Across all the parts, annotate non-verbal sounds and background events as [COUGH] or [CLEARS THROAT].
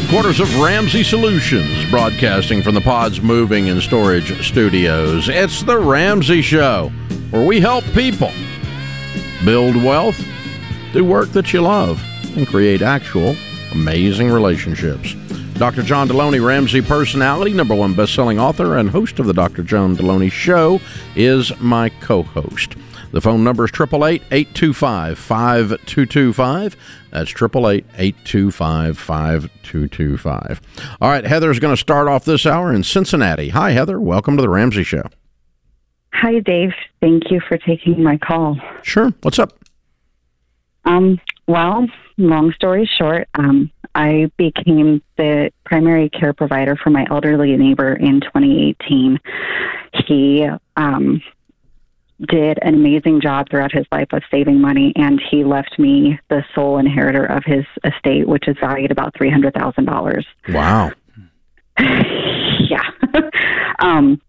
headquarters of Ramsey Solutions, broadcasting from the Pods Moving and Storage Studios. It's the Ramsey Show, where we help people build wealth, do work that you love, and create actual amazing relationships. Dr. John Delony, Ramsey personality, number one best-selling author, and host of the Dr. John Delony Show, is my co-host. The phone number is 888-825-5225. That's 888-825-5225. All right, Heather's going to start off this hour in Cincinnati. Hi, Heather. Welcome to the Ramsey Show. Hi, Dave. Thank you for taking my call. Sure. What's up? Um, well, long story short, um, I became the primary care provider for my elderly neighbor in 2018. He um, did an amazing job throughout his life of saving money, and he left me the sole inheritor of his estate, which is valued about three hundred thousand dollars. Wow. [LAUGHS] yeah. [LAUGHS] um,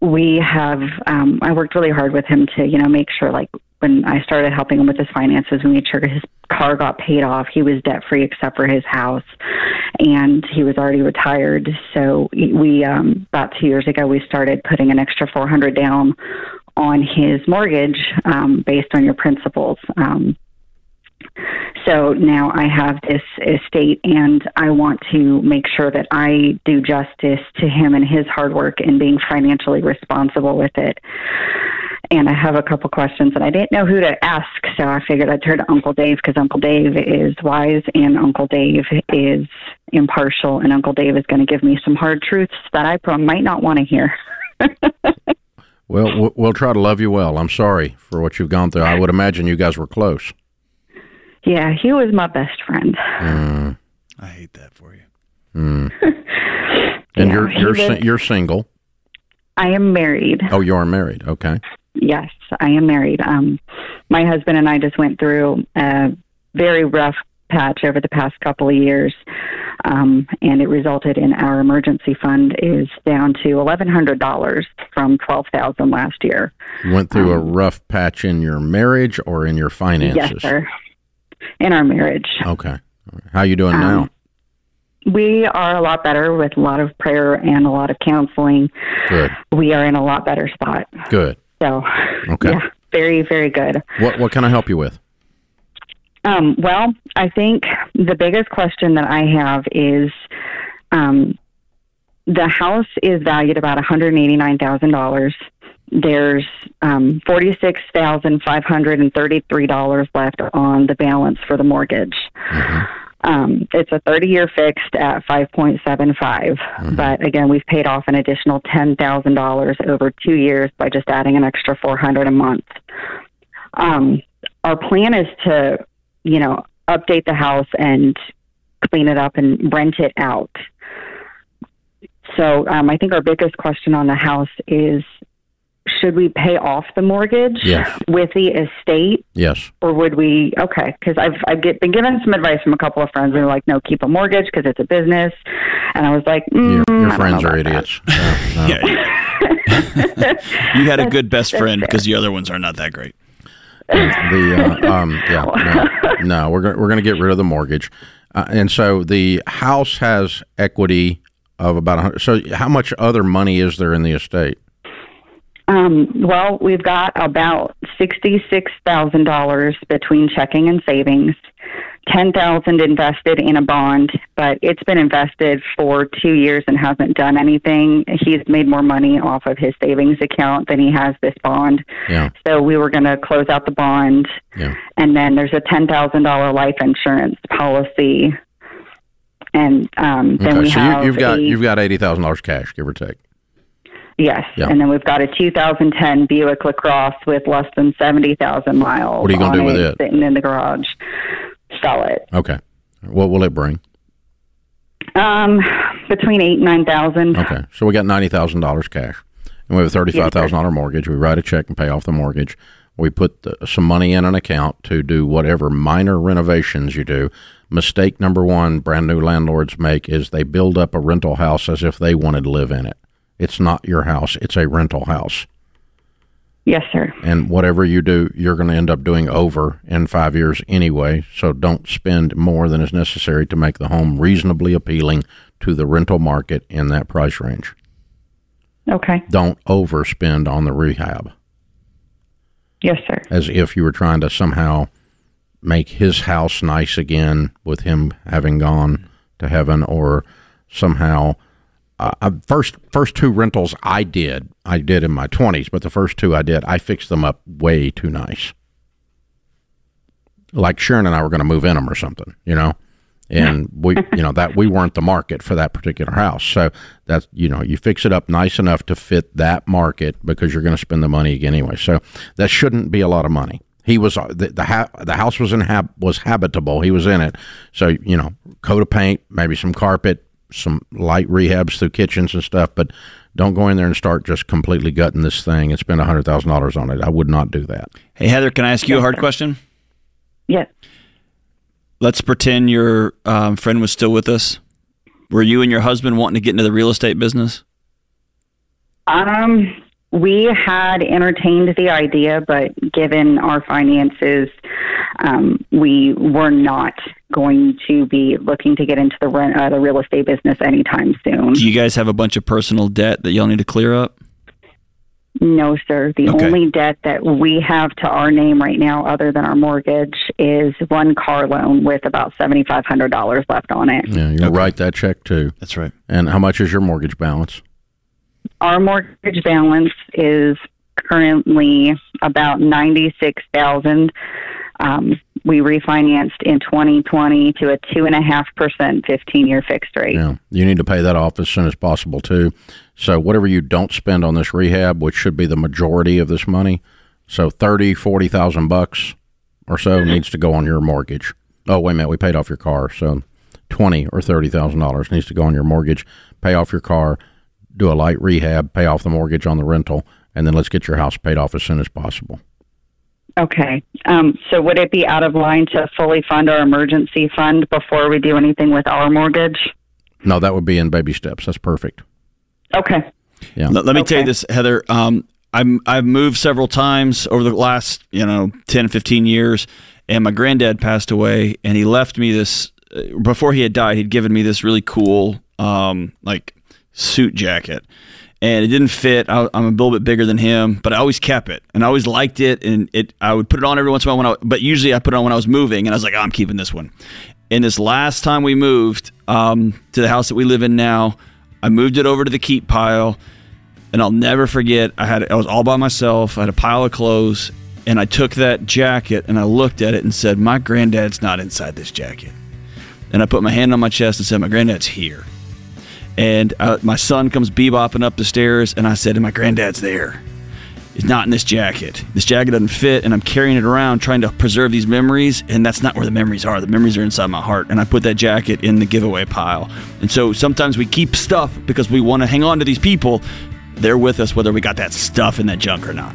we have. Um, I worked really hard with him to, you know, make sure like when I started helping him with his finances, we made sure his car got paid off. He was debt free except for his house, and he was already retired. So we, um, about two years ago, we started putting an extra four hundred down on his mortgage um, based on your principles. Um, so now I have this estate, and I want to make sure that I do justice to him and his hard work and being financially responsible with it. And I have a couple questions, and I didn't know who to ask, so I figured I'd turn to Uncle Dave because Uncle Dave is wise and Uncle Dave is impartial, and Uncle Dave is going to give me some hard truths that I might not want to hear. [LAUGHS] Well, we'll try to love you well. I'm sorry for what you've gone through. I would imagine you guys were close. Yeah, he was my best friend. Mm. I hate that for you. Mm. [LAUGHS] and Yeah, you're you're was- you're single. I am married. Oh, you are married. Okay. Yes, I am married. Um, my husband and I just went through a very rough patch over the past couple of years, um, and it resulted in our emergency fund is down to eleven hundred dollars from twelve thousand last year. You went through a rough patch in your marriage or in your finances. Um, Yes, sir. In our marriage, Okay. How you doing Um, now? we are a lot better with a lot of prayer and a lot of counseling. Good. We are in a lot better spot. Good. So, Okay. yeah, very, very good. What what can I help you with? Um, well, I think the biggest question that I have is um, the house is valued about $189,000. There's um, $46,533 left on the balance for the mortgage. Um, it's a 30 year fixed at 5.75. But again, we've paid off an additional $10,000 over two years by just adding an extra 400 a month. Um, our plan is to, you know, update the house and clean it up and rent it out. So um, I think our biggest question on the house is should we pay off the mortgage Yes. with the estate Yes. or would we okay because i've i've get, been given some advice from a couple of friends and they're like no keep a mortgage because it's a business and i was like mm, Your, your friends are idiots. No, no. [LAUGHS] Yeah. [LAUGHS] you had a good best friend because the other ones are not that great. The uh, um, yeah no, no we're gonna, we're going to get rid of the mortgage. Uh, and so the house has equity of about a hundred so how much other money is there in the estate? Um, well we've got about sixty-six thousand dollars between checking and savings ten thousand invested in a bond but it's been invested for two years and hasn't done anything. He's made more money off of his savings account than he has this bond. Yeah. So we were going to close out the bond. Yeah. And then there's a ten thousand dollar life insurance policy, and um, then okay we so have you, you've got a, you've got eighty thousand dollars cash give or take. Yes, Yeah. and then we've got a 2010 Buick Lacrosse with less than seventy thousand miles. What are you gonna do with it? Sitting in the garage, sell it. okay. What will it bring? Um, between eight and nine thousand. okay. So we got ninety thousand dollars cash. And we have a thirty-five thousand dollar mortgage. We write a check and pay off the mortgage. We put the, some money in an account to do whatever minor renovations you do. Mistake number one brand new landlords make is they build up a rental house as if they wanted to live in it. It's not your house. It's a rental house Yes, sir. And whatever you do, you're going to end up doing over in five years anyway. So don't spend more than is necessary to make the home reasonably appealing to the rental market in that price range. Okay. Don't overspend on the rehab. Yes, sir. As if you were trying to somehow make his house nice again with him having gone to heaven or somehow uh, first first two rentals I did I did in my 20s but the first two I did I fixed them up way too nice. Like Sharon and I were going to move in them or something you know? And we [LAUGHS] you know that we weren't the market for that particular house. So that's you know you fix it up nice enough to fit that market because you're going to spend the money anyway. So that shouldn't be a lot of money. He was uh, the the, ha- the house was in hab- was habitable. He was in it, so you know, coat of paint, maybe some carpet, some light rehabs through kitchens and stuff. But don't go in there and start just completely gutting this thing and spend a hundred thousand dollars on it. I would not do that. Hey Heather, can I ask you a hard question? Yes. Let's pretend your um, friend was still with us. Were you and your husband wanting to get into the real estate business? Um, we had entertained the idea, but given our finances, um, we were not going to be looking to get into the rent, uh, the real estate business anytime soon. Do you guys have a bunch of personal debt that y'all need to clear up? No, sir. The okay. only debt that we have to our name right now, other than our mortgage, is one car loan with about seventy five hundred dollars left on it. Yeah, you'll okay. write that check too. That's right. And how much is your mortgage balance? Our mortgage balance is currently about ninety six thousand. Um, we refinanced in 2020 to a two and a half percent 15 year fixed rate. Yeah, you need to pay that off as soon as possible too. So whatever you don't spend on this rehab, which should be the majority of this money, so thirty, forty thousand bucks or so needs to go on your mortgage. Oh wait a minute, we paid off your car, so twenty or thirty thousand dollars needs to go on your mortgage. Pay off your car do a light rehab, pay off the mortgage on the rental, and then let's get your house paid off as soon as possible. Okay. Um, so would it be out of line to fully fund our emergency fund before we do anything with our mortgage? No, that would be in baby steps. That's perfect. Okay. Yeah. Let, let me okay. tell you this, Heather. Um, I'm, I've moved several times over the last, you know, 10, 15 years, and my granddad passed away, and he left me this, uh, before he had died, he'd given me this really cool, um, like suit jacket and it didn't fit. I, am a little bit bigger than him, but I always kept it and I always liked it. And it, I would put it on every once in a while when I, but usually I put it on when I was moving, and I was like, oh, I'm keeping this one. And this last time we moved um, to the house that we live in now, I moved it over to the keep pile, and I'll never forget. I had I was all by myself. I had a pile of clothes, and I took that jacket and I looked at it and said, "My granddad's not inside this jacket." And I put my hand on my chest and said, "My granddad's here." And uh, my son comes bebopping up the stairs, and I said, and my granddad's there. He's not in this jacket. This jacket doesn't fit, and I'm carrying it around trying to preserve these memories, and that's not where the memories are. The memories are inside my heart, and I put that jacket in the giveaway pile. And so sometimes we keep stuff because we want to hang on to these people. They're with us whether we got that stuff in that junk or not.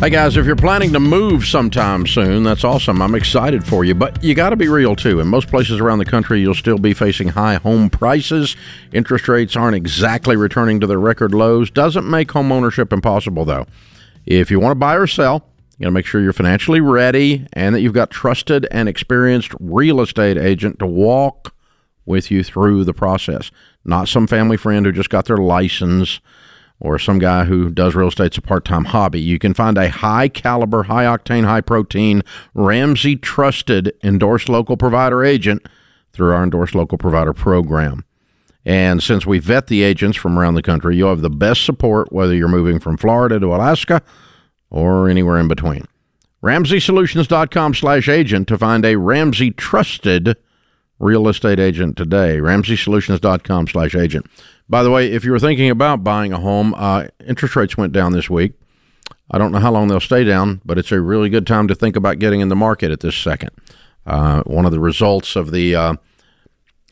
Hey guys, if you're planning to move sometime soon, that's awesome. I'm excited for you, but you got to be real too. In most places around the country, you'll still be facing high home prices. Interest rates aren't exactly returning to their record lows. Doesn't make home ownership impossible though. If you want to buy or sell, you got to make sure you're financially ready and that you've got trusted and experienced real estate agent to walk with you through the process. Not some family friend who just got their license or some guy who does real estate estate's a part-time hobby. You can find a high caliber, high octane, high protein, Ramsey trusted endorsed local provider agent through our endorsed local provider program. And since we vet the agents from around the country, you'll have the best support whether you're moving from Florida to Alaska or anywhere in between. RamseySolutions.com slash agent to find a Ramsey trusted real estate agent today. RamseySolutions.com slash agent. By the way, if you were thinking about buying a home, uh, interest rates went down this week. I don't know how long they'll stay down, but it's a really good time to think about getting in the market at this second. Uh, one of the results of the uh,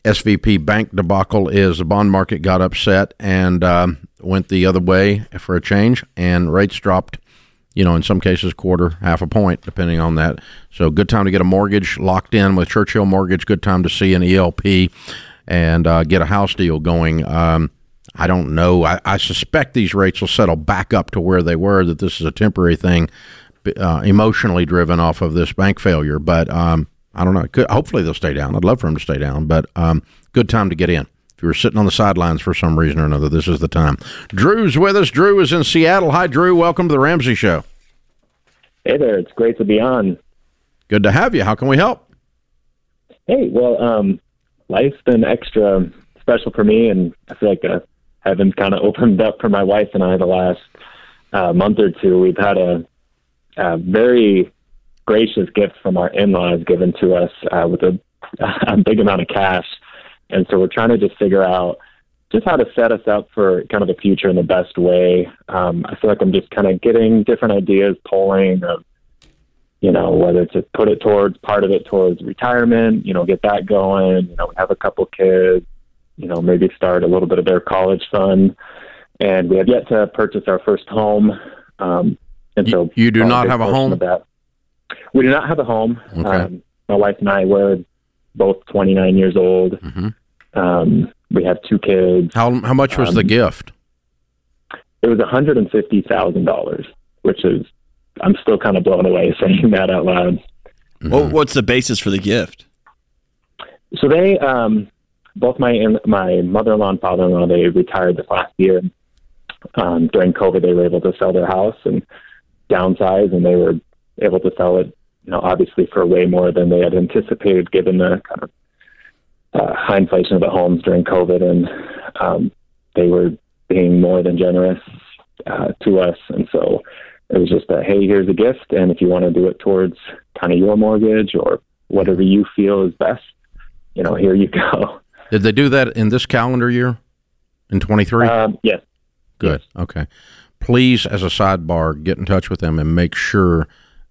SVB bank debacle is the bond market got upset and uh, went the other way for a change, and rates dropped. You know, in some cases, quarter, half a point, depending on that. So, good time to get a mortgage locked in with Churchill Mortgage. Good time to see an ELP and uh, get a house deal going. Um, I don't know. I, I, suspect these rates will settle back up to where they were. That this is a temporary thing, uh, emotionally driven off of this bank failure. But um, I don't know. Could, hopefully they'll stay down. I'd love for them to stay down, but um, good time to get in. If you were sitting on the sidelines for some reason or another, this is the time. Drew's with us. Drew is in Seattle. Hi, Drew. Welcome to the Ramsey Show. Hey there. It's great to be on. Good to have you. How can we help? Hey, well, um, life's been extra special for me, and I feel like uh, heaven's kind of opened up for my wife and I the last uh, month or two. We've had a, a very gracious gift from our in-laws given to us uh, with a, [LAUGHS] a big amount of cash, and so we're trying to just figure out just how to set us up for kind of the future in the best way. Um, I feel like I'm just kind of getting different ideas, polling of, you know, whether to put it towards part of it towards retirement, you know, get that going. You know, have a couple kids, you know, maybe start a little bit of their college fund, and we have yet to purchase our first home. Um, and so you, you do not have a home. We do not have a home. Okay. Um, my wife and I were both 29 years old. Mm-hmm. Um, we have two kids. How how much was um, the gift? It was $150,000, which is I'm still kind of blown away saying [LAUGHS] that out loud. Mm-hmm. Well, what's the basis for the gift? So they, um, both my my mother-in-law and father-in-law, they retired this last year. Um, during COVID, they were able to sell their house and downsize, and they were able to sell it, you know, obviously for way more than they had anticipated, given the kind of uh, high inflation of the homes during COVID, and um, they were being more than generous uh, to us, and so it was just a hey, here's a gift, and if you want to do it towards kind of your mortgage or whatever you feel is best, you know, here you go. Did they do that in this calendar year, in twenty three? Um, yes. Good. Yes. Okay. Please, as a sidebar, get in touch with them and make sure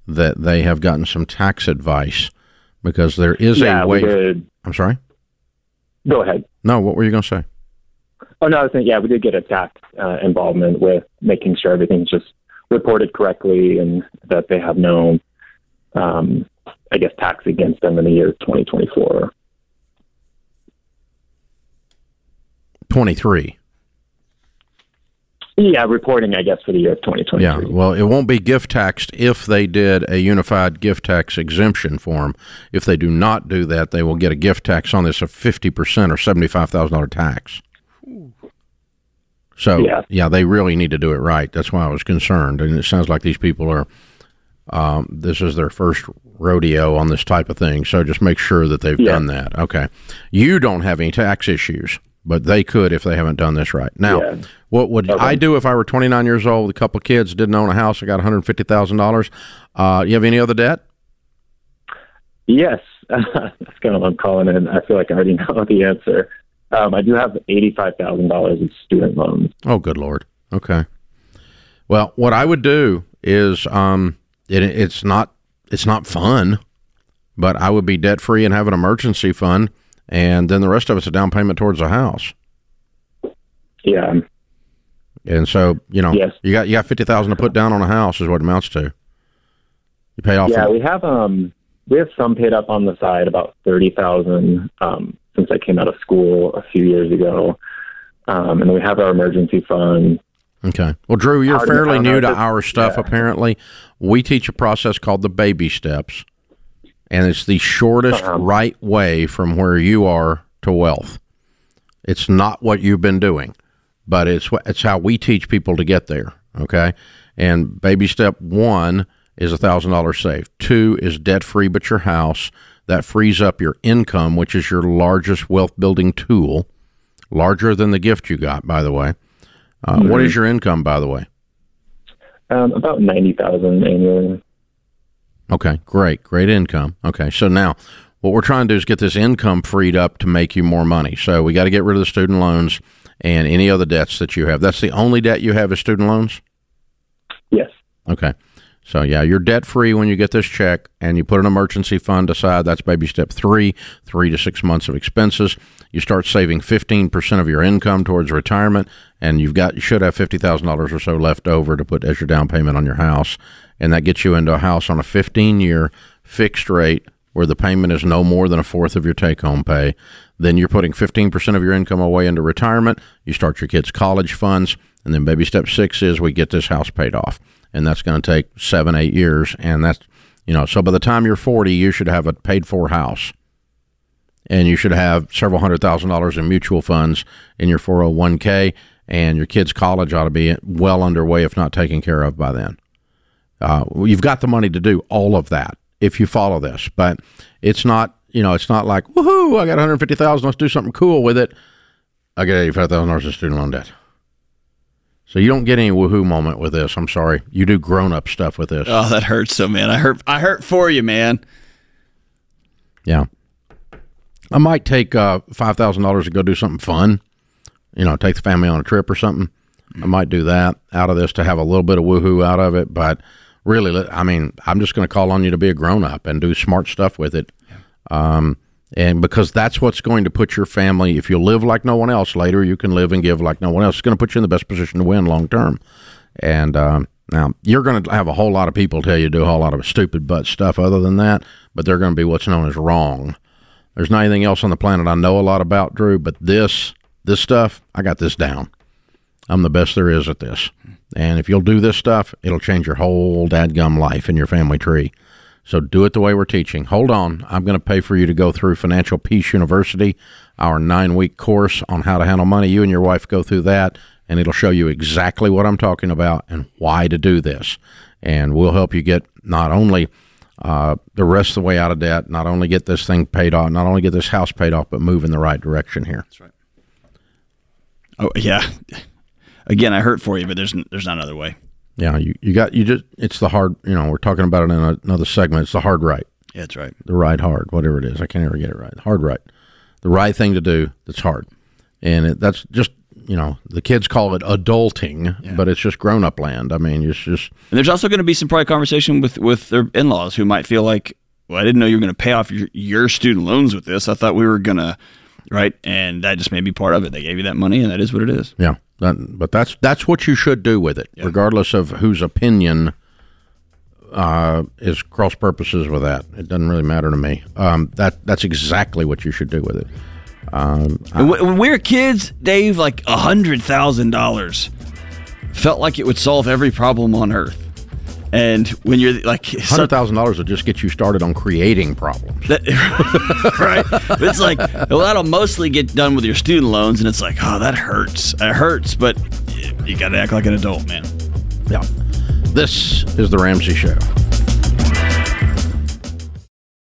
that they have gotten some tax advice because there is yeah, a way. I'm sorry. Go ahead. No, what were you going to say? Oh no, I was saying yeah, we did get a tax uh, involvement with making sure everything's just reported correctly and that they have no, um, I guess, tax against them in the year 2024. 23. Yeah, reporting, I guess, for the year of 2023. Yeah, well, it won't be gift taxed if they did a unified gift tax exemption form. If they do not do that, they will get a gift tax on this of 50% or $75,000 tax. So, yeah. yeah, they really need to do it right. That's why I was concerned. And it sounds like these people are, um, this is their first rodeo on this type of thing. So just make sure that they've yeah. done that. Okay. You don't have any tax issues but they could if they haven't done this right. Now, yeah. what would okay. I do if I were 29 years old, with a couple of kids, didn't own a house, I got $150,000? Uh, you have any other debt? Yes, [LAUGHS] that's kind of what I'm calling in. I feel like I already [LAUGHS] know the answer. Um, I do have $85,000 in student loans. Oh, good Lord. Okay. Well, what I would do is um, it, it's not it's not fun, but I would be debt free and have an emergency fund and then the rest of it's a down payment towards a house. Yeah. And so you know, yes. you got you got fifty thousand to put down on a house is what it amounts to. You pay off. Yeah, we have um we have some paid up on the side, about thirty thousand um, since I came out of school a few years ago, um, and we have our emergency fund. Okay. Well, Drew, you're fairly new to our stuff. Yeah. Apparently, we teach a process called the baby steps and it's the shortest uh-huh. right way from where you are to wealth. It's not what you've been doing, but it's it's how we teach people to get there. Okay, and baby step one is a thousand dollars saved. Two is debt free, but your house that frees up your income, which is your largest wealth building tool, larger than the gift you got, by the way. Uh, mm-hmm. what is your income, by the way? Um, about ninety thousand annually. Okay, great, great income. Okay, so now what we're trying to do is get this income freed up to make you more money. So we got to get rid of the student loans and any other debts that you have. That's the only debt you have is student loans? Yes. Okay. So yeah, you're debt free when you get this check and you put an emergency fund aside. That's baby step three, three to six months of expenses. You start saving 15% of your income towards retirement and you've got, you should have $50,000 or so left over to put as your down payment on your house. And that gets you into a house on a 15 year fixed rate where the payment is no more than a fourth of your take home pay. Then you're putting 15% of your income away into retirement. You start your kids' college funds. And then baby step six is we get this house paid off. And that's going to take seven, eight years. And that's, you know, so by the time you're 40, you should have a paid for house. And you should have several hundred thousand dollars in mutual funds in your 401k. And your kids' college ought to be well underway, if not taken care of by then. Uh, you've got the money to do all of that if you follow this. But it's not, you know, it's not like, woohoo, I got 150,000, let's do something cool with it. I got $85,000 in student loan debt. So you don't get any woohoo moment with this. I'm sorry. You do grown up stuff with this. Oh, that hurts so man. I hurt I hurt for you, man. Yeah. I might take uh, five thousand dollars to go do something fun. You know, take the family on a trip or something. I might do that out of this to have a little bit of woohoo out of it, but really, I mean, I'm just going to call on you to be a grown up and do smart stuff with it. Um, and because that's what's going to put your family, if you live like no one else later, you can live and give like no one else. It's going to put you in the best position to win long term. And um, now you're going to have a whole lot of people tell you to do a whole lot of stupid butt stuff other than that, but they're going to be what's known as wrong. There's not anything else on the planet I know a lot about, Drew, but this this stuff, I got this down. I'm the best there is at this. And if you'll do this stuff, it'll change your whole dadgum life and your family tree. So do it the way we're teaching. Hold on. I'm going to pay for you to go through Financial Peace University, our nine week course on how to handle money. You and your wife go through that, and it'll show you exactly what I'm talking about and why to do this. And we'll help you get not only uh, the rest of the way out of debt, not only get this thing paid off, not only get this house paid off, but move in the right direction here. That's right. Oh, yeah again, I hurt for you, but there's there's not another way. Yeah, you, you got you just it's the hard. You know, we're talking about it in another segment. It's the hard right. Yeah, that's right. The right hard, whatever it is. I can't ever get it right. Hard right. The right thing to do. That's hard, and it, that's just you know the kids call it adulting, yeah. but it's just grown up land. I mean, it's just. And there's also going to be some probably conversation with with their in laws who might feel like, well, I didn't know you were going to pay off your, your student loans with this. I thought we were going to, right? And that just may be part of it. They gave you that money, and that is what it is. Yeah. But that's that's what you should do with it, yeah. regardless of whose opinion uh, is cross purposes with that. It doesn't really matter to me. Um, that that's exactly what you should do with it. Um, when we were kids, Dave, like a hundred thousand dollars felt like it would solve every problem on earth. And when you're like hundred thousand dollars will just get you started on creating problems, that, [LAUGHS] right? it's like well, that'll mostly get done with your student loans, and it's like, oh, that hurts. It hurts, but you got to act like an adult, man. Yeah. This is the Ramsey Show.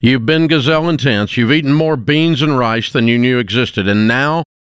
You've been gazelle intense. You've eaten more beans and rice than you knew existed, and now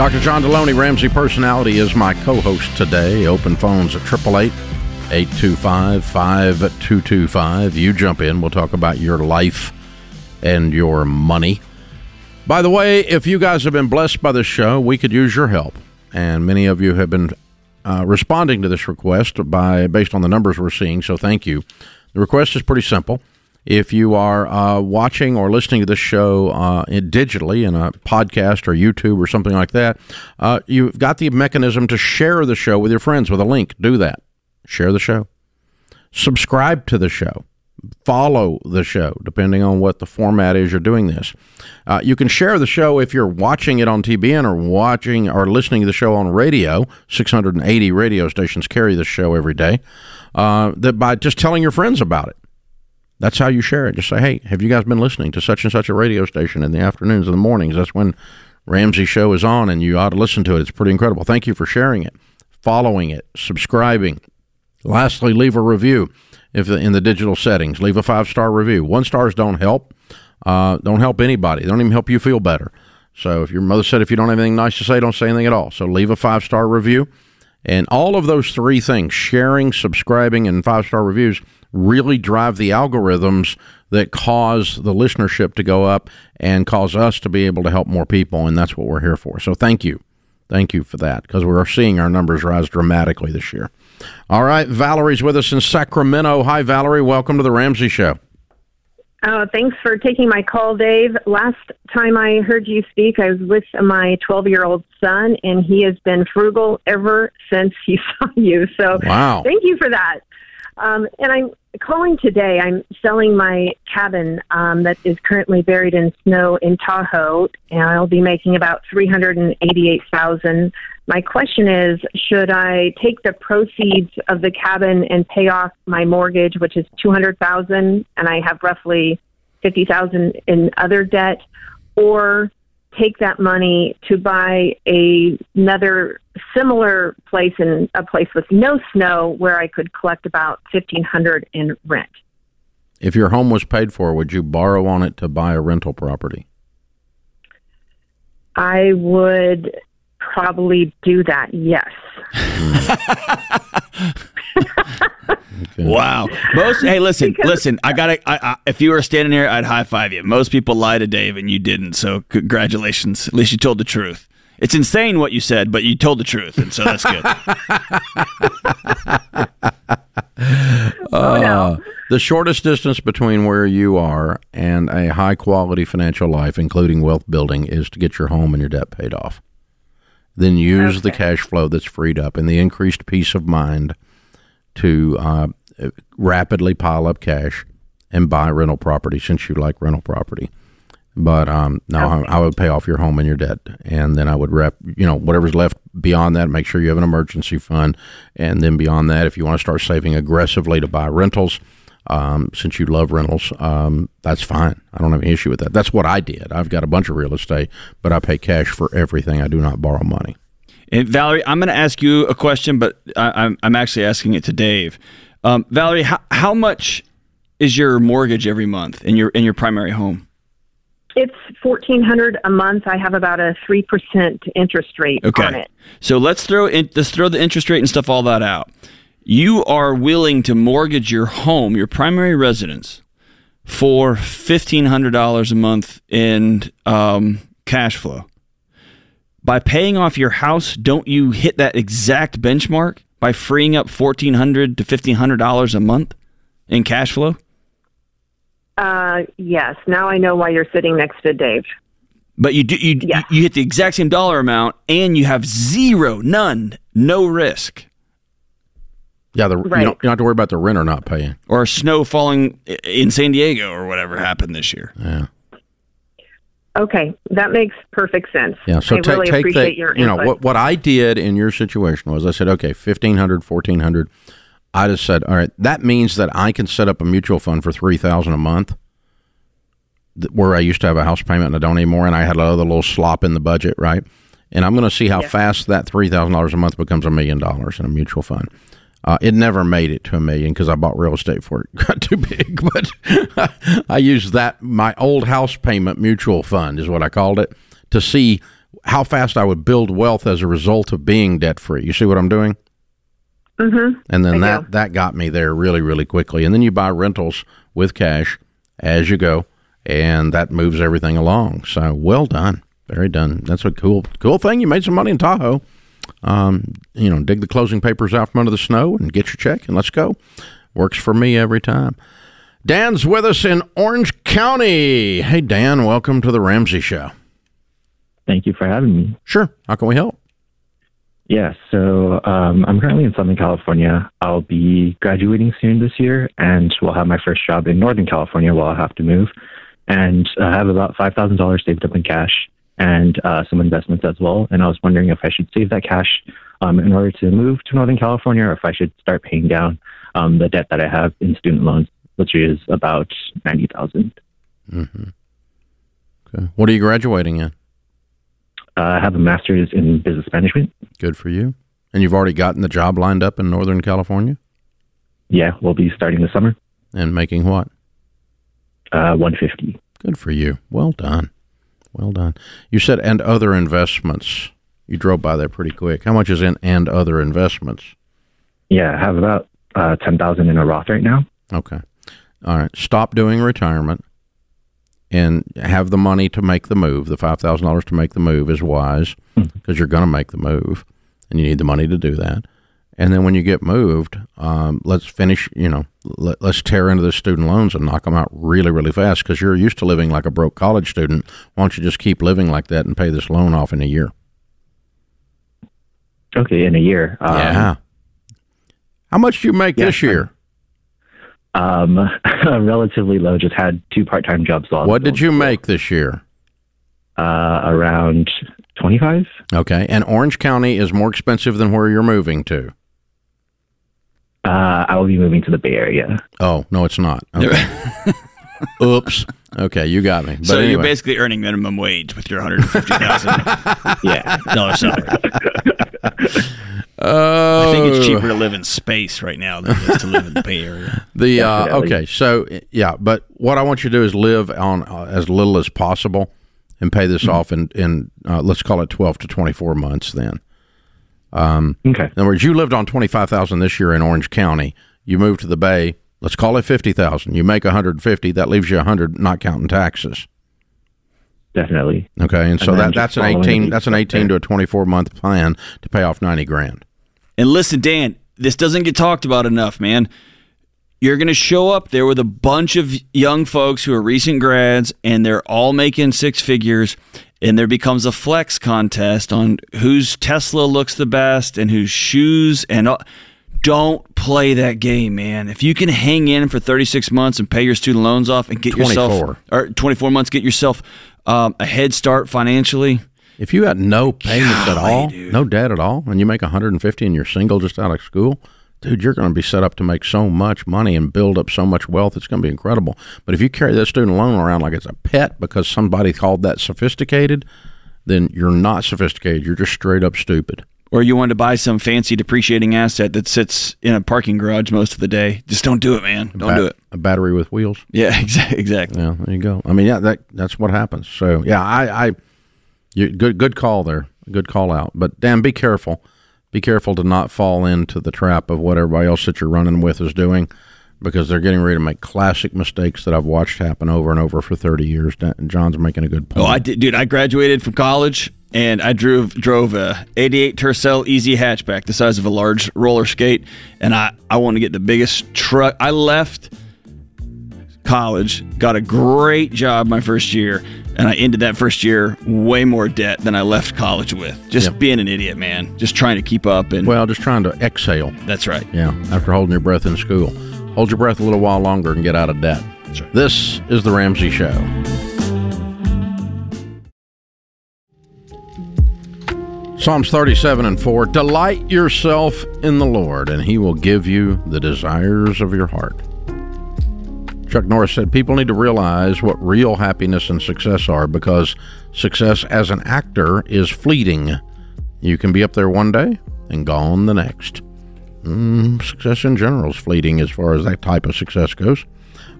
Dr. John Delony, Ramsey Personality, is my co host today. Open phones at 888 825 5225. You jump in. We'll talk about your life and your money. By the way, if you guys have been blessed by this show, we could use your help. And many of you have been uh, responding to this request by based on the numbers we're seeing. So thank you. The request is pretty simple. If you are uh, watching or listening to this show uh, digitally in a podcast or YouTube or something like that, uh, you've got the mechanism to share the show with your friends with a link. Do that. Share the show. Subscribe to the show follow the show, depending on what the format is you're doing this. Uh, you can share the show if you're watching it on TBN or watching or listening to the show on radio. 680 radio stations carry the show every day. Uh, that by just telling your friends about it. That's how you share it. Just say, hey, have you guys been listening to such and such a radio station in the afternoons and the mornings? That's when Ramsey Show is on, and you ought to listen to it. It's pretty incredible. Thank you for sharing it, following it, subscribing. Lastly, leave a review if in the digital settings. Leave a five star review. One stars don't help. Uh, don't help anybody. They don't even help you feel better. So if your mother said if you don't have anything nice to say, don't say anything at all. So leave a five star review. And all of those three things, sharing, subscribing, and five star reviews, really drive the algorithms that cause the listenership to go up and cause us to be able to help more people. And that's what we're here for. So thank you. Thank you for that because we're seeing our numbers rise dramatically this year. All right, Valerie's with us in Sacramento. Hi, Valerie. Welcome to the Ramsey Show. Oh, thanks for taking my call, Dave. Last time I heard you speak, I was with my 12 year old son, and he has been frugal ever since he [LAUGHS] saw you. So, wow. thank you for that. Um, and I'm calling today. I'm selling my cabin um, that is currently buried in snow in Tahoe, and I'll be making about three hundred and eighty-eight thousand. My question is, should I take the proceeds of the cabin and pay off my mortgage, which is two hundred thousand, and I have roughly fifty thousand in other debt, or take that money to buy a, another similar place in a place with no snow where I could collect about fifteen hundred in rent. If your home was paid for, would you borrow on it to buy a rental property? I would probably do that. Yes. Okay. [LAUGHS] [LAUGHS] Wow. Most hey, listen, because, listen. I got to. If you were standing here, I'd high five you. Most people lie to Dave, and you didn't. So congratulations. At least you told the truth. It's insane what you said, but you told the truth, and so that's good. [LAUGHS] oh, no. Uh, the shortest distance between where you are and a high quality financial life, including wealth building, is to get your home and your debt paid off. Then use okay. the cash flow that's freed up and the increased peace of mind to uh, rapidly pile up cash and buy rental property since you like rental property. But um, no, okay. I, I, would pay off your home and your debt, and then I would rep, you know, whatever's left beyond that. Make sure you have an emergency fund, and then beyond that, if you want to start saving aggressively to buy rentals, um, since you love rentals, um, that's fine. I don't have any issue with that. That's what I did. I've got a bunch of real estate, but I pay cash for everything. I do not borrow money. And Valerie, I'm going to ask you a question, but I, am I'm, I'm actually asking it to Dave. Um, Valerie, how, how much is your mortgage every month in your in your primary home? It's fourteen hundred a month. I have about a three percent interest rate okay. on it. So let's throw in, let's throw the interest rate and stuff all that out. You are willing to mortgage your home, your primary residence, for fifteen hundred dollars a month in um, cash flow by paying off your house, don't you hit that exact benchmark by freeing up $1,400 to fifteen hundred dollars a month in cash flow? Uh, yes. Now I know why you're sitting next to Dave. But you do you yes. you hit the exact same dollar amount, and you have zero, none, no risk. Yeah, the, right. you, don't, you don't have to worry about the renter not paying or snow falling in San Diego or whatever happened this year. Yeah. Okay, that makes perfect sense. Yeah, so I take, really take appreciate the, your you know what what I did in your situation was I said okay, 1500 1400 I just said all right, that means that I can set up a mutual fund for 3000 a month where I used to have a house payment and I don't anymore and I had another little slop in the budget, right? And I'm going to see how yeah. fast that $3,000 a month becomes a million dollars in a mutual fund. Uh, it never made it to a million because I bought real estate for it. [LAUGHS] Got too big, [LAUGHS] but [LAUGHS] I used that my old house payment mutual fund is what I called it to see how fast I would build wealth as a result of being debt free. You see what I'm doing? Mm-hmm. And then I that that got me there really really quickly. And then you buy rentals with cash as you go, and that moves everything along. So well done, very done. That's a cool cool thing. You made some money in Tahoe um, you know, dig the closing papers out from under the snow and get your check and let's go. Works for me every time. Dan's with us in Orange County. Hey, Dan, welcome to the Ramsey Show. Thank you for having me. Sure. How can we help? Yeah, so um, I'm currently in Southern California. I'll be graduating soon this year, and we'll have my first job in Northern California while I have to move. And I have about $5,000 saved up in cash and uh, some investments as well. And I was wondering if I should save that cash um, in order to move to Northern California, or if I should start paying down um, the debt that I have in student loans which is about 90000 mm-hmm. Okay. What are you graduating in? Uh, I have a master's in business management. Good for you. And you've already gotten the job lined up in Northern California? Yeah, we'll be starting this summer. And making what? Uh, 150 Good for you. Well done. Well done. You said and other investments. You drove by there pretty quick. How much is in and other investments? Yeah, I have about uh, 10000 in a Roth right now. Okay. All right. Stop doing retirement and have the money to make the move. The $5,000 to make the move is wise because mm-hmm. you're going to make the move and you need the money to do that. And then when you get moved, um, let's finish, you know, let, us tear into the student loans and knock them out really, really fast because you're used to living like a broke college student. Why don't you just keep living like that and pay this loan off in a year? Okay, in a year. Um, yeah. How much do you make yeah, this year? Um, [LAUGHS] relatively low. Just had two part-time jobs. What did you make this year? Uh, around twenty-five. Okay, and Orange County is more expensive than where you're moving to. Uh, I will be moving to the Bay Area. Oh no, it's not. [LAUGHS] Okay. Oops. Okay, you got me. But so anyway. you're basically earning minimum wage with your 150,000 [LAUGHS] yeah dollar salary. Uh, I think it's cheaper to live in space right now than it is to live in the Bay Area. [LAUGHS] The uh, okay, so yeah, but what I want you to do is live on uh, as little as possible and pay this mm-hmm. off in in uh, let's call it twelve to twenty four months. Then, um, okay. In other words, you lived on twenty five thousand this year in Orange County. You moved to the Bay. Let's call it fifty thousand. You make one hundred fifty. That leaves you a hundred, not counting taxes. Definitely. Okay, and so and that that's an eighteen that's an eighteen to a twenty four month plan to pay off ninety grand. And listen, Dan, this doesn't get talked about enough, man. You're going to show up there with a bunch of young folks who are recent grads and they're all making six figures. And there becomes a flex contest on whose Tesla looks the best and whose shoes and all. don't play that game, man. If you can hang in for 36 months and pay your student loans off and get 24. yourself or 24 months, get yourself um, a head start financially if you had no payments at all, dude. no debt at all, and you make 150 and you're single just out of school, dude, you're going to be set up to make so much money and build up so much wealth. It's going to be incredible. But if you carry that student loan around like it's a pet because somebody called that sophisticated, then you're not sophisticated. You're just straight up stupid. Or you want to buy some fancy depreciating asset that sits in a parking garage most of the day. Just don't do it, man. Don't do it. A battery with wheels. Yeah, [LAUGHS] exactly. Yeah, there you go. I mean, yeah, that that's what happens. So yeah, I, I you, good, good call there. Good call out. But Dan, be careful. Be careful to not fall into the trap of what everybody else that you're running with is doing, because they're getting ready to make classic mistakes that I've watched happen over and over for 30 years. And John's making a good point. Oh, I did, dude. I graduated from college and I drove drove a 88 Tercel EZ hatchback, the size of a large roller skate, and I I wanted to get the biggest truck. I left college, got a great job my first year, and I ended that first year way more debt than I left college with. Just yep. being an idiot, man. Just trying to keep up and well, just trying to exhale. That's right. Yeah, after holding your breath in school, hold your breath a little while longer and get out of debt. Right. This is the Ramsey Show. Psalms 37 and 4 Delight yourself in the Lord, and he will give you the desires of your heart. Chuck Norris said people need to realize what real happiness and success are because success as an actor is fleeting. You can be up there one day and gone the next. Mm, success in general is fleeting as far as that type of success goes.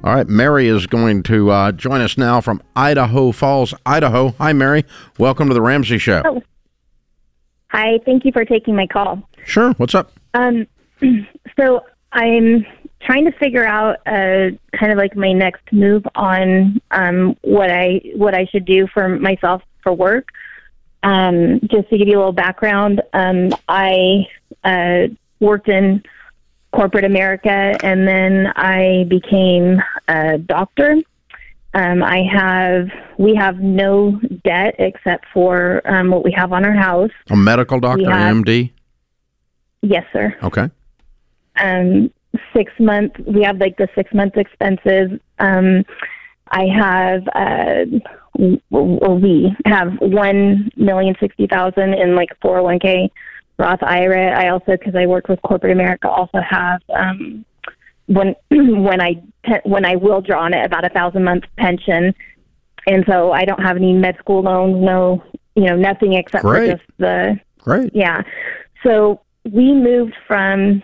All right, Mary is going to uh, join us now from Idaho Falls, Idaho. Hi, Mary. Welcome to the Ramsey Show. Oh. Hi, thank you for taking my call. Sure. What's up? Um, [CLEARS THROAT] so I'm trying to figure out uh, kind of like my next move on um, what I what I should do for myself for work. Um, just to give you a little background, um, I uh, worked in corporate America, and then I became a doctor. Um, I have we have no debt except for um, what we have on our house. A medical doctor, have- MD. Yes, sir. Okay. um, six month. We have like the six month expenses. Um, I have, uh, w- or we have one million sixty thousand in like four hundred one k Roth IRA. I also, because I work with corporate America, also have um, when [CLEARS THROAT] when I when I will draw on it about a thousand month pension, and so I don't have any med school loans. No, you know, nothing except Great. for just the Great. yeah. So we moved from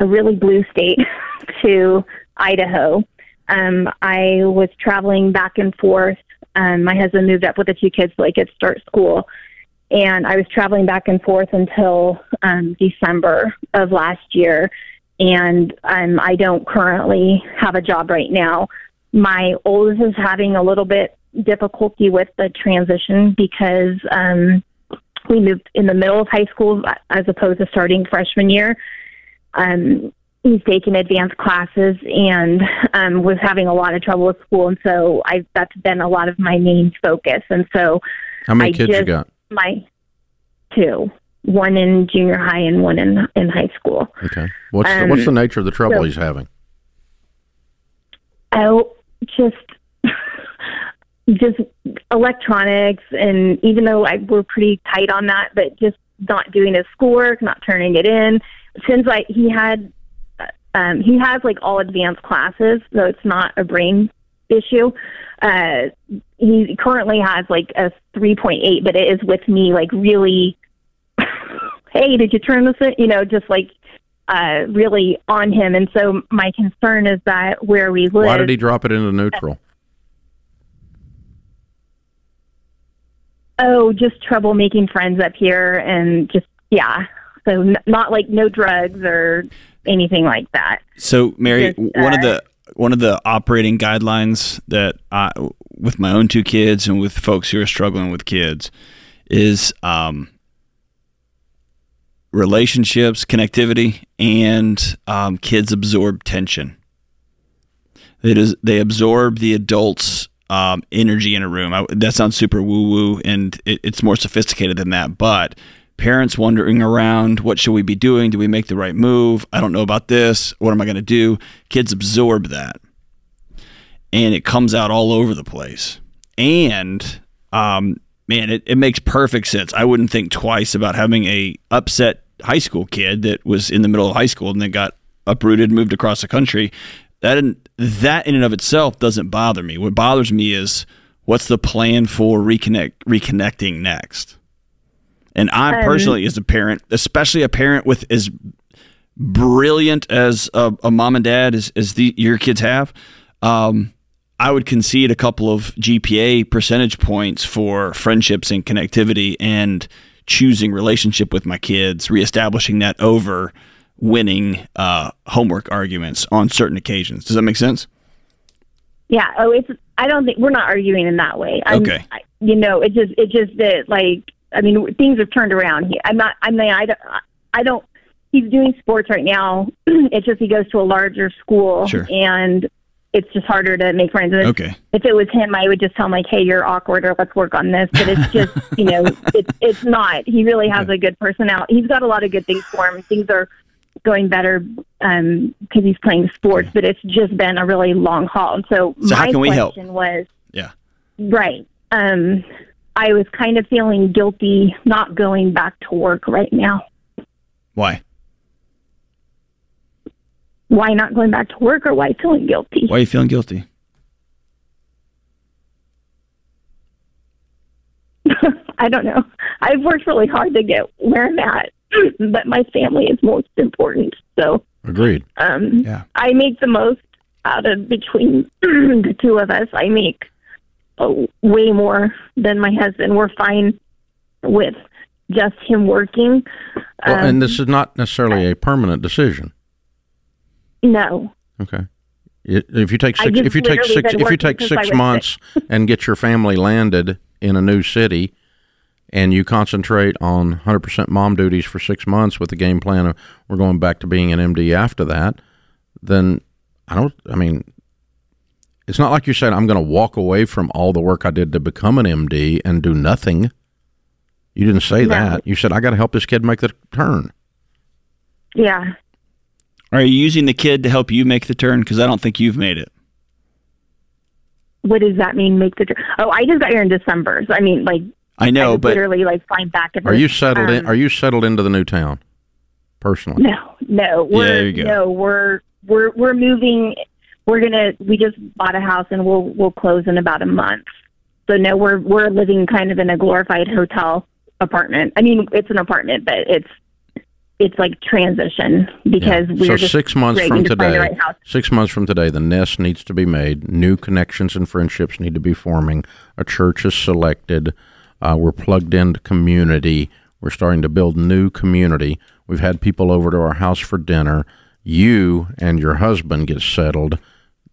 a really blue state [LAUGHS] to Idaho. Um, I was traveling back and forth. Um, my husband moved up with the two kids I could start school. And I was traveling back and forth until um, December of last year. And um, I don't currently have a job right now. My oldest is having a little bit difficulty with the transition because um, we moved in the middle of high school as opposed to starting freshman year. Um, he's taken advanced classes and um, was having a lot of trouble with school, and so I that's been a lot of my main focus. And so How many I kids you got? my two, one in junior high and one in in high school. Okay. What's the, Um, what's the nature of the trouble so- he's having? Oh, just [LAUGHS] just electronics, and even though I we're pretty tight on that, but just not doing his schoolwork, not turning it in. Since I he had um, he has like all advanced classes, so it's not a brain issue. Uh, he currently has like a 3.8, but it is with me like really. [LAUGHS] hey, did you turn this? In? You know, just like uh, really on him. And so my concern is that where we live. Why did he drop it into neutral? Oh, just trouble making friends up here, and just yeah. So n- not like no drugs or anything like that. So, Mary, Just, one of uh, the one of the operating guidelines that I, with my own two kids and with folks who are struggling with kids, is um, relationships, connectivity, and um, kids absorb tension. It is they absorb the adults' um, energy in a room. I, that sounds super woo woo, and it, it's more sophisticated than that. But parents wandering around, what should we be doing? Do we make the right move? I don't know about this. What am I going to do? Kids absorb that, and it comes out all over the place. And um, man, it, it makes perfect sense. I wouldn't think twice about having a upset high school kid that was in the middle of high school and then got uprooted, moved across the country. That in, that in and of itself doesn't bother me. What bothers me is what's the plan for reconnect reconnecting next. And I Um, personally, as a parent, especially a parent with as brilliant as a, a mom and dad as, as the, your kids have, um, I would concede a couple of GPA percentage points for friendships and connectivity and choosing relationship with my kids, reestablishing that over winning uh, homework arguments on certain occasions. Does that make sense? Yeah. Oh, it's. I don't think we're not arguing in that way. I'm, Okay. I, you know, it just it just that like I mean things have turned around. He, I'm not. I mean I don't. I don't. He's doing sports right now. [CLEARS THROAT] it's just he goes to a larger school Sure. and. It's just harder to make friends. And Okay. If it was him, I would just tell him like, "Hey, you're awkward," or "Let's work on this." But it's just, [LAUGHS] you know, it's it's not. He really has a good personality. He's got a lot of good things for him. Things are going better because he's playing sports, but it's just been a really long haul. And so, So how can we help? question was Yeah. right. Um, I was kind of feeling guilty not going back to work right now. Why? Why not going back to work, or why feeling guilty? Why are you feeling guilty? [LAUGHS] I don't know. I've worked really hard to get where I'm at, [CLEARS THROAT] but my family is most important. So Agreed. um, Yeah. I make the most out of between [CLEARS THROAT] the two of us. I make way more than my husband. We're fine with just him working. Well, Um, and this is not necessarily a permanent decision. no, Okay. If you take six, if you take six, if you take six months and get your family landed in a new city, and you concentrate on 100% mom duties for six months with the game plan of we're going back to being an MD after that, then I don't. I mean, it's not like you said I'm going to walk away from all the work I did to become an MD and do nothing. You didn't say No. that. You said I got to help this kid make the turn. Yeah. Are you using the kid to help you make the turn? Because I don't think you've made it. What does that mean? Make the turn? oh, I just got here in December. So I mean, like I I know, was but literally like flying back. At Are the- you settled in? um, Are you settled into the new town? Personally, No, no, we're there you go. no, we're we're we're moving. We're gonna. We just bought a house and we'll we'll close in about a month. So no, we're we're living kind of in a glorified hotel apartment. I mean, it's an apartment, but it's it's like transition because Yeah. we're so six months from to today. right. Six months from today, the nest needs to be made. New connections and friendships need to be forming. A church is selected. Uh, we're plugged into community. We're starting to build new community. We've had people over to our house for dinner. You and your husband get settled.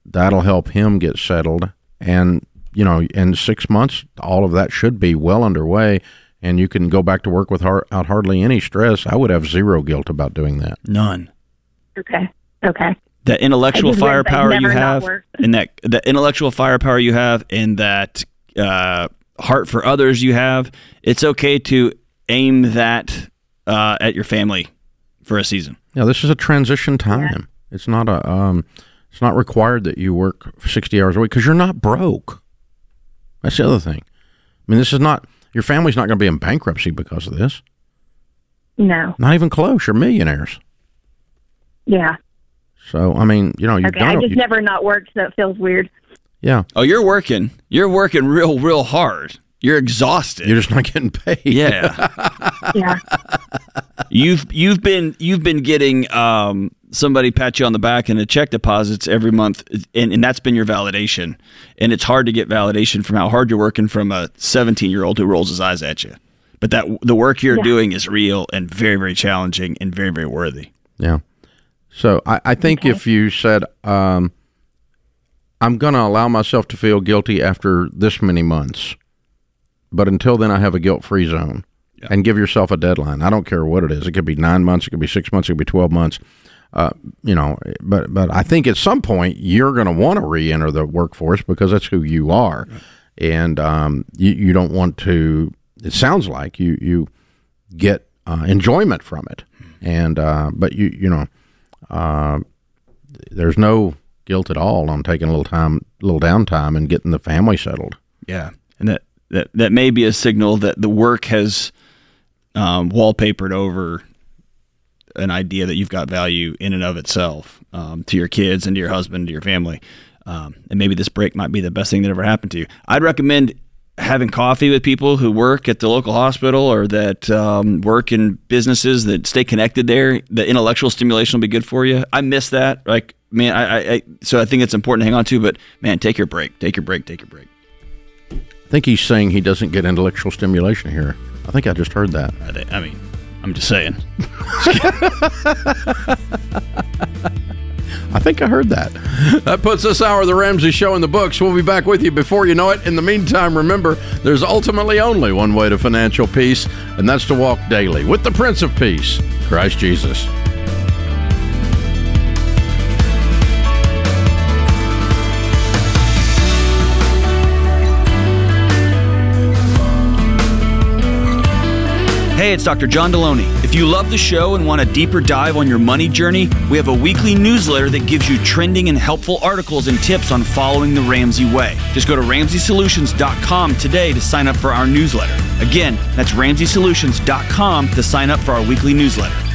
That'll help him get settled. And, you know, in six months, all of that should be well underway. And you can go back to work without hardly any stress. I would have zero guilt about doing that. none. Okay, okay. That intellectual I just realized I've firepower you have, and that that intellectual firepower you have, and that uh, heart for others you have, it's okay to aim that uh, at your family for a season. Yeah, this is a transition time. It's not a um, it's not required that you work sixty hours a week because you're not broke. That's the other thing. I mean, this is not your family's not going to be in bankruptcy because of this. No, Not even close. You're millionaires. yeah. So I mean, you know, you've Okay, I just it. never not worked, so it feels weird. Yeah, Oh, you're working. You're working real, real hard. You're exhausted. you're just not getting paid. yeah. [LAUGHS] Yeah, you've you've been you've been getting um, somebody pat you on the back and a check deposits every month, and, and that's been your validation. And it's hard to get validation from how hard you're working from a 17 year old who rolls his eyes at you. But that the work you're Yeah. doing is real and very very challenging and very very worthy. Yeah. So I, I think if you said, um, I'm going to allow myself to feel guilty after this many months, but until then I have a guilt free zone and give yourself a deadline. I don't care what it is. It could be nine months, it could be six months, it could be 12 months. Uh, you know, but but I think at some point you're going to want to re-enter the workforce because that's who you are, and um, you you don't want to. It sounds like you you get uh, enjoyment from it, and uh, but you you know uh, there's no guilt at all on taking a little time, little downtime, and getting the family settled. Yeah, and that that that may be a signal that the work has um, wallpapered over an idea that you've got value in and of itself um, to your kids and to your husband, to your family, um, and maybe this break might be the best thing that ever happened to you. I'd recommend having coffee with people who work at the local hospital or that um, work in businesses that stay connected there. The intellectual stimulation will be good for you. I miss that. Like man, I, I, I so I think it's important to hang on to. But man, take your break. Take your break. Take your break. I think he's saying he doesn't get intellectual stimulation here. I think I just heard that. I, I mean, I'm just saying. [LAUGHS] I think I heard that. That puts this hour of the Ramsey Show in the books. We'll be back with you before you know it. In the meantime, remember, there's ultimately only one way to financial peace, and that's to walk daily with the Prince of Peace, Christ Jesus. Hey, it's Dr. John Delony. If you love the show and want a deeper dive on your money journey, we have a weekly newsletter that gives you trending and helpful articles and tips on following the Ramsey way. Just go to RamseySolutions.com today to sign up for our newsletter. Again, that's RamseySolutions.com to sign up for our weekly newsletter.